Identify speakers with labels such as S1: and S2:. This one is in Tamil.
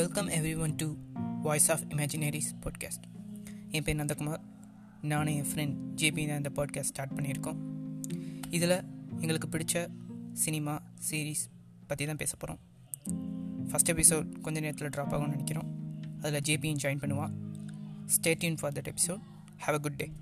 S1: Welcome everyone to voice of imaginaries podcast என் பேர் நந்தகுமார். நானும் என் ஃப்ரெண்ட் ஜேபி தான் இந்த பாட்காஸ்ட் ஸ்டார்ட் பண்ணியிருக்கோம். இதில் எங்களுக்கு பிடிச்ச சினிமா சீரீஸ் பற்றி தான் பேச போகிறோம் ஃபஸ்ட் எபிசோட் கொஞ்ச நேரத்தில் ட்ராப் ஆகும்னு நினைக்கிறோம். அதில் ஜேபியும் ஜாயின் பண்ணுவான் stay tuned for that episode have a good day